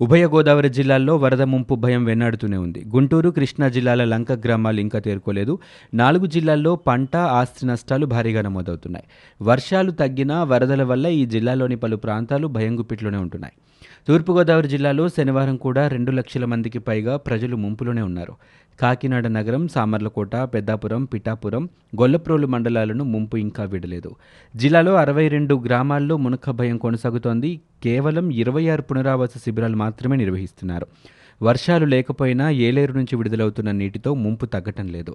ఉభయ గోదావరి జిల్లాల్లో వరద ముంపు భయం వెన్నాడుతూనే ఉంది. గుంటూరు కృష్ణా జిల్లాల లంక గ్రామాలు ఇంకా తేరుకోలేదు. నాలుగు జిల్లాల్లో పంట ఆస్తి నష్టాలు భారీగా నమోదవుతున్నాయి. వర్షాలు తగ్గినా వరదల వల్ల ఈ జిల్లాలోని పలు ప్రాంతాలు భయం గుప్పిట్లోనే ఉంటున్నాయి. తూర్పుగోదావరి జిల్లాలో శనివారం కూడా రెండు లక్షల మందికి పైగా ప్రజలు ముంపులోనే ఉన్నారు. కాకినాడ నగరం సామర్లకోట పెద్దాపురం పిఠాపురం గొల్లప్రోలు మండలాలను ముంపు ఇంకా విడలేదు. జిల్లాలో అరవై రెండు గ్రామాల్లో మునక భయం కొనసాగుతోంది. కేవలం ఇరవై ఆరు పునరావాస శిబిరాలు మాత్రమే నిర్వహిస్తున్నారు. వర్షాలు లేకపోయినా ఏలేరు నుంచి విడుదలవుతున్న నీటితో ముంపు తగ్గటం లేదు.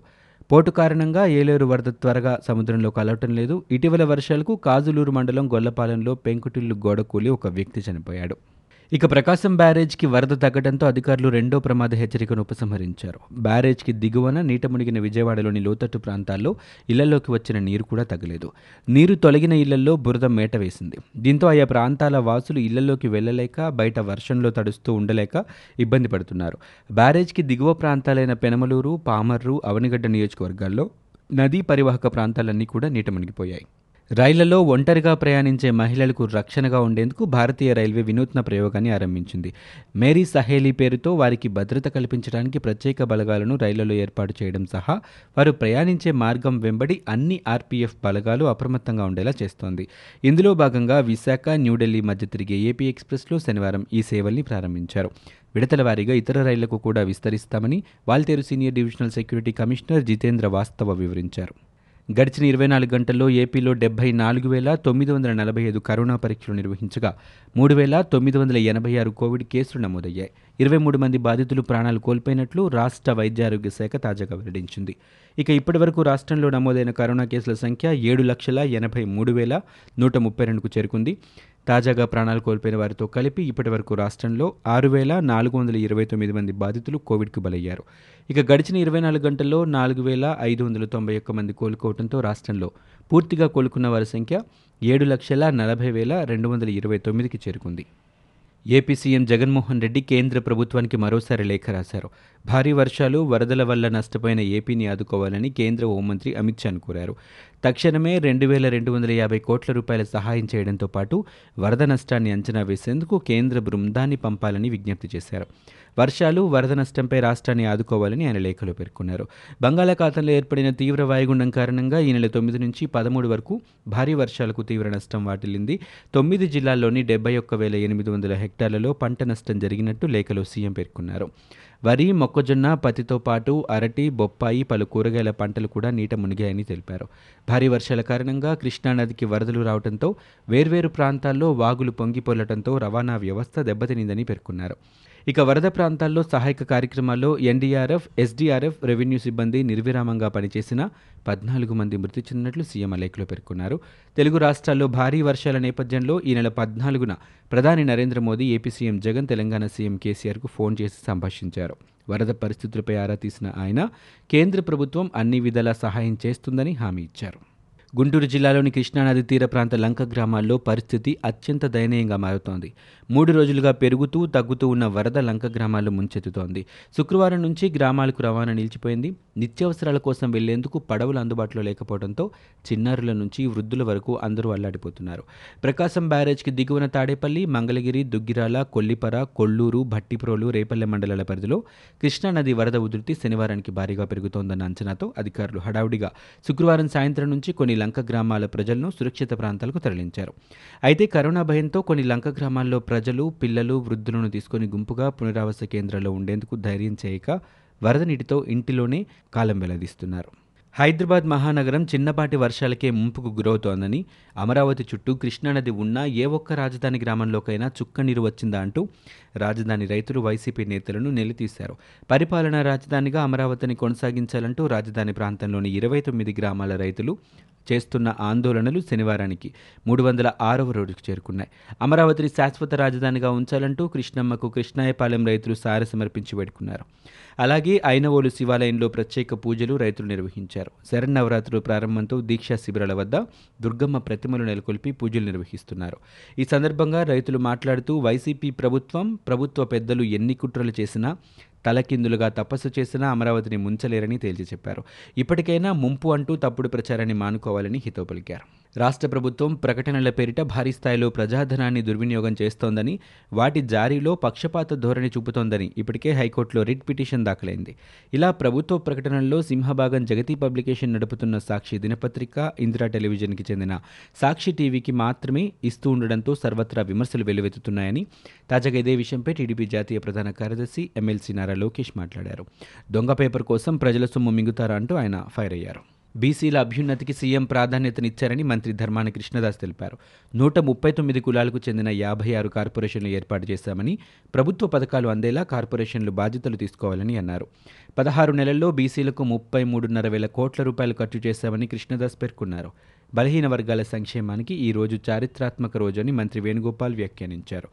పోటు కారణంగా ఏలేరు వరద త్వరగా సముద్రంలో కలవటం లేదు. ఇటీవల వర్షాలకు కాజులూరు మండలం గొల్లపాలెంలో పెంకుటిల్లు గోడ కూలి ఒక వ్యక్తి చనిపోయాడు. ఇక ప్రకాశం బ్యారేజ్కి వరద తగ్గడంతో అధికారులు రెండో ప్రమాద హెచ్చరికను ఉపసంహరించారు. బ్యారేజ్కి దిగువన నీట మునిగిన విజయవాడలోని లోతట్టు ప్రాంతాల్లో ఇళ్ళలోకి వచ్చిన నీరు కూడా తగ్గలేదు. నీరు తొలగిన ఇళ్ళలో బురద మేట వేసింది. దీంతో ఆయా ప్రాంతాల వాసులు ఇళ్ళలోకి వెళ్ళలేక బయట వర్షంలో తడుస్తూ ఉండలేక ఇబ్బంది పడుతున్నారు. బ్యారేజ్కి దిగువ ప్రాంతాలైన పెనమలూరు పామర్రు అవనిగడ్డ నియోజకవర్గాల్లో నదీ పరివాహక ప్రాంతాలన్నీ కూడా నీట మునిగిపోయాయి. రైళ్ళలో ఒంటరిగా ప్రయాణించే మహిళలకు రక్షణగా ఉండేందుకు భారతీయ రైల్వే వినూత్న ప్రయోగాన్ని ఆరంభించింది. మేరీ సహేలీ పేరుతో వారికి భద్రత కల్పించడానికి ప్రత్యేక బలగాలను రైళ్ళలో ఏర్పాటు చేయడం సహా వారు ప్రయాణించే మార్గం వెంబడి అన్ని ఆర్పీఎఫ్ బలగాలు అప్రమత్తంగా ఉండేలా చేస్తోంది. ఇందులో భాగంగా విశాఖ న్యూఢిల్లీ మధ్య తిరిగే ఏపీ ఎక్స్ప్రెస్లో శనివారం ఈ సేవల్ని ప్రారంభించారు. విడతల వారీగా ఇతర రైళ్ళకు కూడా విస్తరిస్తామని Waltair senior divisional security commissioner Jitendra Vastava వివరించారు. గడిచిన ఇరవై నాలుగు గంటల్లో ఏపీలో డెబ్బై నాలుగు వేల తొమ్మిది వందల నలభై ఐదు కరోనా పరీక్షలు నిర్వహించగా మూడు వేల తొమ్మిది వందల ఎనభై ఆరు కోవిడ్ కేసులు నమోదయ్యాయి. ఇరవై మూడు మంది బాధితులు ప్రాణాలు కోల్పోయినట్లు రాష్ట్ర వైద్యారోగ్య శాఖ తాజాగా వెల్లడించింది. ఇక ఇప్పటివరకు రాష్ట్రంలో నమోదైన కరోనా కేసుల సంఖ్య ఏడు లక్షల ఎనభై మూడు వేల నూట ముప్పై రెండుకు చేరుకుంది. తాజాగా ప్రాణాలు కోల్పోయిన వారితో కలిపి ఇప్పటి వరకు రాష్ట్రంలో ఆరు వేల నాలుగు వందల ఇరవై తొమ్మిది మంది బాధితులు కోవిడ్కు బలయ్యారు. ఇక గడిచిన ఇరవై నాలుగు గంటల్లో నాలుగు వేల ఐదు వందల తొంభై ఒక్క మంది కోలుకోవడంతో రాష్ట్రంలో పూర్తిగా కోలుకున్న వారి సంఖ్య ఏడు లక్షల నలభై వేల రెండు వందల ఇరవై తొమ్మిదికి చేరుకుంది. ఏపీ సీఎం జగన్మోహన్ రెడ్డి కేంద్ర ప్రభుత్వానికి మరోసారి లేఖ రాశారు. భారీ వర్షాలు వరదల వల్ల నష్టపోయిన ఏపీని ఆదుకోవాలని కేంద్ర హోంమంత్రి అమిత్ షాను కోరారు. తక్షణమే రెండు వేల రెండు వందల యాభై కోట్ల రూపాయల సహాయం చేయడంతో పాటు వరద నష్టాన్ని అంచనా వేసేందుకు కేంద్ర బృందాన్ని పంపాలని విజ్ఞప్తి చేశారు. వర్షాలు వరద నష్టంపై రాష్ట్రాన్ని ఆదుకోవాలని ఆయన లేఖలో పేర్కొన్నారు. బంగాళాఖాతంలో ఏర్పడిన తీవ్ర వాయుగుండం కారణంగా ఈ నెల తొమ్మిది నుంచి పదమూడు వరకు భారీ వర్షాలకు తీవ్ర నష్టం వాటిల్లింది. తొమ్మిది జిల్లాల్లోని డెబ్బై ఒక్క వేల ఎనిమిది వందల హెక్టార్లలో పంట నష్టం జరిగినట్టు లేఖలో సీఎం పేర్కొన్నారు. వరి మొక్కజొన్న పత్తితో పాటు అరటి బొప్పాయి పలు కూరగాయల పంటలు కూడా నీట మునిగాయని తెలిపారు. భారీ వర్షాల కారణంగా కృష్ణానదికి వరదలు రావడంతో వేర్వేరు ప్రాంతాల్లో వాగులు పొంగిపొల్లటంతో రవాణా వ్యవస్థ దెబ్బతినిందని పేర్కొన్నారు. ఇక వరద ప్రాంతాల్లో సహాయక కార్యక్రమాల్లో ఎన్డీఆర్ఎఫ్ ఎస్డీఆర్ఎఫ్ రెవెన్యూ సిబ్బంది నిర్విరామంగా పనిచేసిన పద్నాలుగు మంది మృతి చెందినట్లు సీఎం లేఖలో పేర్కొన్నారు. తెలుగు రాష్ట్రాల్లో భారీ వర్షాల నేపథ్యంలో ఈ నెల పద్నాలుగున ప్రధాని Narendra Modi AP CM Jagan Telangana CM కేసీఆర్కు ఫోన్ చేసి సంభాషించారు. వరద పరిస్థితులపై ఆరా తీసిన ఆయన కేంద్ర ప్రభుత్వం అన్ని విధాలా సహాయం చేస్తుందని హామీ ఇచ్చారు. గుంటూరు జిల్లాలోని కృష్ణానది తీర ప్రాంత లంక గ్రామాల్లో పరిస్థితి అత్యంత దయనీయంగా మారుతోంది. మూడు రోజులుగా పెరుగుతూ తగ్గుతూ ఉన్న వరద లంక గ్రామాల్లో ముంచెత్తుతోంది. శుక్రవారం నుంచి గ్రామాలకు రవాణా నిలిచిపోయింది. నిత్యావసరాల కోసం వెళ్ళేందుకు పడవలు అందుబాటులో లేకపోవడంతో చిన్నారుల నుంచి వృద్ధుల వరకు అందరూ అల్లాడిపోతున్నారు. ప్రకాశం బ్యారేజ్కి దిగువన తాడేపల్లి మంగళగిరి దుగ్గిరాల కొల్లిపర కొల్లూరు భట్టిప్రోలు రేపల్లె మండలాల పరిధిలో కృష్ణానది వరద ఉధృతి శనివారానికి భారీగా పెరుగుతోందన్న అంచనాతో అధికారులు హడావుడిగా శుక్రవారం సాయంత్రం నుంచి కొన్ని లంక గ్రామాల ప్రజలను సురక్షిత ప్రాంతాలకు తరలించారు. అయితే కరోనా భయంతో కొన్ని లంక గ్రామాల్లో ప్రజలు పిల్లలు వృద్ధులను తీసుకుని గుంపుగా పునరావాస కేంద్రాల్లో ఉండేందుకు ధైర్యం చేయక వరద నీటితో ఇంటిలోనే కాలం వెల్లదీస్తున్నారు హైదరాబాద్ మహానగరం చిన్నపాటి వర్షాలకే ముంపుకు గురవుతోందని అమరావతి చుట్టూ కృష్ణానది ఉన్నా ఏ ఒక్క రాజధాని గ్రామంలోకైనా చుక్క నీరు వచ్చిందా అంటూ రాజధాని రైతులు వైసీపీ నేతలను నిలదీశారు పరిపాలనా రాజధానిగా అమరావతిని కొనసాగించాలంటూ రాజధాని ప్రాంతంలోని ఇరవై తొమ్మిది గ్రామాల రైతులు చేస్తున్న ఆందోళనలు శనివారానికి మూడు వందల ఆరవ రోజుకు చేరుకున్నాయి. అమరావతిని శాశ్వత రాజధానిగా ఉంచాలంటూ కృష్ణమ్మకు కృష్ణాయపాలెం రైతులు సార సమర్పించి అలాగే ఐనవోలు శివాలయంలో ప్రత్యేక పూజలు రైతులు నిర్వహించారు. చేశారు. శరన్నవరాత్రులు ప్రారంభంతో దీక్షా శిబిరాల వద్ద దుర్గమ్మ ప్రతిమలు నెలకొల్పి పూజలు నిర్వహిస్తున్నారు. ఈ సందర్భంగా రైతులు మాట్లాడుతూ వైసీపీ ప్రభుత్వం ప్రభుత్వ పెద్దలు ఎన్ని కుట్రలు చేసినా తలకిందులుగా తపస్సు చేసినా అమరావతిని ముంచలేరని తేల్చి చెప్పారు ఇప్పటికైనా ముంపు అంటూ తప్పుడు ప్రచారాన్ని మానుకోవాలని హితవు పలికారు. రాష్ట్ర ప్రభుత్వం ప్రకటనల పేరిట భారీ స్థాయిలో ప్రజాధనాన్ని దుర్వినియోగం చేస్తోందని వాటి జారీలో పక్షపాత ధోరణి చూపుతోందని ఇప్పటికే హైకోర్టులో రిట్ పిటిషన్ దాఖలైంది. ఇలా ప్రభుత్వ ప్రకటనల్లో సింహభాగం జగతి పబ్లికేషన్ నడుపుతున్న సాక్షి దినపత్రిక ఇందిరా టెలివిజన్కి చెందిన సాక్షి టీవీకి మాత్రమే ఇస్తూ ఉండడంతో సర్వత్రా విమర్శలు వెల్లువెత్తుతున్నాయని తాజాగా ఇదే విషయంపై టీడీపీ జాతీయ ప్రధాన కార్యదర్శి ఎమ్మెల్సీ నారా లోకేష్ మాట్లాడారు. దొంగ పేపర్ కోసం ప్రజల సొమ్ము మింగుతారా అంటూ ఆయన ఫైర్ అయ్యారు. బీసీల అభ్యున్నతికి సీఎం ప్రాధాన్యతనిచ్చారని మంత్రి ధర్మాన కృష్ణదాస్ తెలిపారు. నూట ముప్పై తొమ్మిది కులాలకు చెందిన యాభై ఆరు కార్పొరేషన్లు ఏర్పాటు చేశామని ప్రభుత్వ పథకాలు అందేలా కార్పొరేషన్లు బాధ్యతలు తీసుకోవాలని అన్నారు. పదహారు నెలల్లో బీసీలకు ముప్పై మూడున్నర వేల కోట్ల రూపాయలు ఖర్చు చేశామని కృష్ణదాస్ పేర్కొన్నారు. బలహీన వర్గాల సంక్షేమానికి ఈ రోజు చారిత్రాత్మక రోజని మంత్రి వేణుగోపాల్ వ్యాఖ్యానించారు.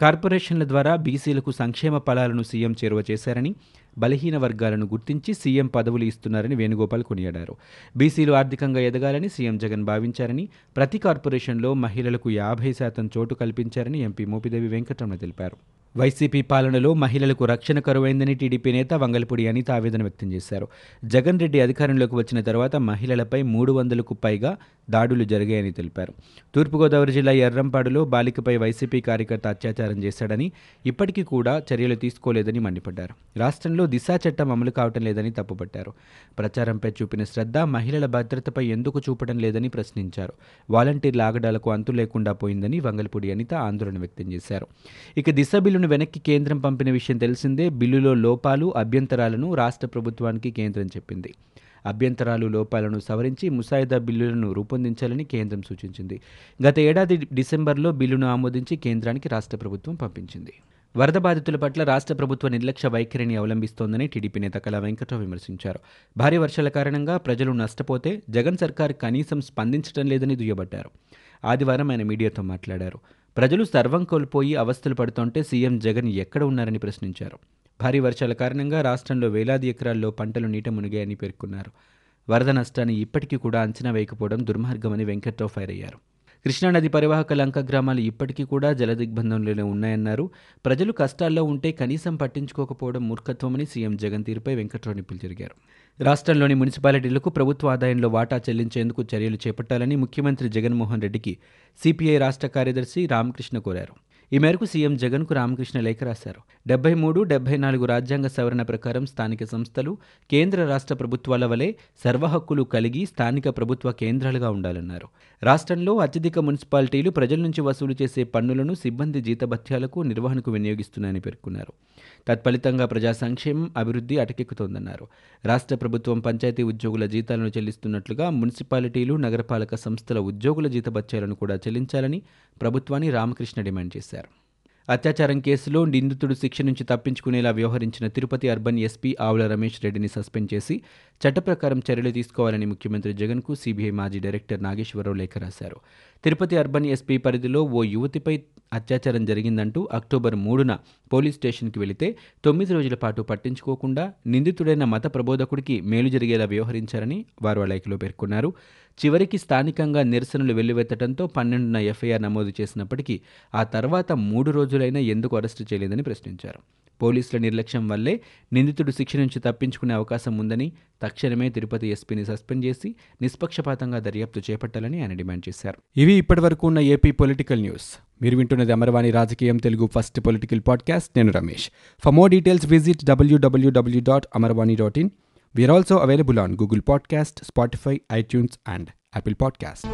కార్పొరేషన్ల ద్వారా బీసీలకు సంక్షేమ ఫలాలను సీఎం చేరువ చేశారని బలహీన వర్గాలను గుర్తించి సీఎం పదవులు ఇస్తున్నారని వేణుగోపాల్ కొనియాడారు. బీసీలు ఆర్థికంగా ఎదగాలని సీఎం జగన్ భావించారని ప్రతి కార్పొరేషన్లో మహిళలకు యాభై శాతం చోటు కల్పించారని ఎంపీ మోపిదేవి వెంకటరమణ తెలిపారు. వైసీపీ పాలనలో మహిళలకు రక్షణ కరువైందని టీడీపీ నేత వంగలపూడి అనిత ఆవేదన వ్యక్తం చేశారు. జగన్ రెడ్డి అధికారంలోకి వచ్చిన తర్వాత మహిళలపై మూడు వందలకు పైగా దాడులు జరిగాయని తెలిపారు. తూర్పుగోదావరి జిల్లా ఎర్రంపాడులో బాలికపై వైసీపీ కార్యకర్త అత్యాచారం చేశాడని ఇప్పటికీ కూడా చర్యలు తీసుకోలేదని మండిపడ్డారు. రాష్ట్రంలో దిశా చట్టం అమలు కావటం లేదని తప్పుపట్టారు. ప్రచారంపై చూపిన శ్రద్ధ మహిళల భద్రతపై ఎందుకు చూపడం లేదని ప్రశ్నించారు. వాలంటీర్ల ఆగడాలకు అంతు లేకుండా పోయిందని వంగలపూడి అనిత ఆందోళన వ్యక్తం చేశారు. ఇక దిశ బిల్లును వెనక్కి కేంద్రం పంపిన విషయం తెలిసిందే బిల్లులో లోపాలు అభ్యంతరాలను రాష్ట్ర ప్రభుత్వానికి కేంద్రం చెప్పింది. అభ్యంతరాలు లోపాలను సవరించి ముసాయిదా బిల్లులను రూపొందించాలని కేంద్రం సూచించింది. గత ఏడాది డిసెంబర్లో బిల్లును ఆమోదించి కేంద్రానికి రాష్ట్ర ప్రభుత్వం పంపించింది. వరద బాధితుల పట్ల రాష్ట్ర ప్రభుత్వ నిర్లక్ష్య వైఖరిని అవలంబిస్తోందని టీడీపీ నేత కళా వెంకట్రావు విమర్శించారు. భారీ వర్షాల కారణంగా ప్రజలు నష్టపోతే జగన్ సర్కార్ కనీసం స్పందించడం లేదని దుయ్యబట్టారు. ఆదివారం ఆయన మీడియాతో మాట్లాడారు. ప్రజలు సర్వం కోల్పోయి అవస్థలు పడుతుంటే సీఎం జగన్ ఎక్కడ ఉన్నారని ప్రశ్నించారు. భారీ వర్షాల కారణంగా రాష్ట్రంలో వేలాది ఎకరాల్లో పంటలు నీట మునిగాయని పేర్కొన్నారు. వరద నష్టాన్ని ఇప్పటికీ కూడా అంచనా వేయకపోవడం దుర్మార్గమని వెంకట్రావు ఫైర్ అయ్యారు. కృష్ణానది పరివాహక లంక గ్రామాలు ఇప్పటికీ కూడా జలదిగ్బంధంలోనే ఉన్నాయన్నారు. ప్రజలు కష్టాల్లో ఉంటే కనీసం పట్టించుకోకపోవడం మూర్ఖత్వమని సీఎం జగన్ తీరుపై వెంకట్రావు నిప్పులు జరిగారు. రాష్ట్రంలోని మున్సిపాలిటీలకు ప్రభుత్వ ఆదాయంలో వాటా చెల్లించేందుకు చర్యలు చేపట్టాలని ముఖ్యమంత్రి జగన్మోహన్ రెడ్డికి సిపిఐ రాష్ట్ర కార్యదర్శి రామకృష్ణ కోరారు. ఈ మేరకు సీఎం జగన్కు రామకృష్ణ లేఖ రాశారు. డెబ్బై మూడు డెబ్బై నాలుగు రాజ్యాంగ సవరణ ప్రకారం స్థానిక సంస్థలు కేంద్ర రాష్ట్ర ప్రభుత్వాల వలె సర్వహక్కులు కలిగి స్థానిక ప్రభుత్వ కేంద్రాలుగా ఉండాలన్నారు. రాష్ట్రంలో అత్యధిక మున్సిపాలిటీలు ప్రజల నుంచి వసూలు చేసే పన్నులను సిబ్బంది జీతభత్యాలకు నిర్వహణకు వినియోగిస్తున్నాయని పేర్కొన్నారు. తత్ఫలితంగా ప్రజా సంక్షేమం అభివృద్ధి అటకెక్కుతోందన్నారు. రాష్ట్ర ప్రభుత్వం పంచాయతీ ఉద్యోగుల జీతాలను చెల్లిస్తున్నట్లుగా మున్సిపాలిటీలు నగరపాలక సంస్థల ఉద్యోగుల జీతభత్యాలను కూడా చెల్లించాలని ప్రభుత్వాన్ని రామకృష్ణ డిమాండ్ చేశారు. అత్యాచారం కేసులో నిందితుడు శిక్ష నుంచి తప్పించుకునేలా వ్యవహరించిన తిరుపతి అర్బన్ ఎస్పీ ఆవుల రమేష్ రెడ్డిని సస్పెండ్ చేసి చట్టప్రకారం చర్యలు తీసుకోవాలని ముఖ్యమంత్రి జగన్కు సీబీఐ మాజీ డైరెక్టర్ నాగేశ్వరరావు లేఖ రాశారు. తిరుపతి అర్బన్ ఎస్పీ పరిధిలో ఓ యువతిపై అత్యాచారం జరిగిందంటూ అక్టోబర్ మూడున పోలీస్ స్టేషన్కి వెళితే తొమ్మిది రోజుల పాటు పట్టించుకోకుండా నిందితుడైన మత ప్రబోధకుడికి మేలు జరిగేలా వ్యవహరించారని వారు ఆ లేఖలో పేర్కొన్నారు. చివరికి స్థానికంగా నిరసనలు వెల్లువెత్తడంతో పన్నెండున ఎఫ్ఐఆర్ నమోదు చేసినప్పటికీ ఆ తర్వాత మూడు రోజులు రోజులైనా ఎందుకు అరెస్టు చేయలేదని ప్రశ్నించారు. పోలీసుల నిర్లక్ష్యం వల్లే నిందితుడు శిక్ష నుంచి తప్పించుకునే అవకాశం ఉందని తక్షణమే తిరుపతి ఎస్పీని సస్పెండ్ చేసి నిష్పక్షపాతంగా దర్యాప్తు చేపట్టాలని ఆయన డిమాండ్ చేశారు. ఇవి ఇప్పటివరకు ఉన్న ఏపీ పొలిటికల్ న్యూస్. మీరు వింటున్నది అమరవాణి రాజకీయం తెలుగు ఫస్ట్ పొలిటికల్ పాడ్కాస్ట్. నేను Ramesh. For more details visit W W W dot Amarvani dot in we are also available on Google podcast Spotify iTunes and Apple podcast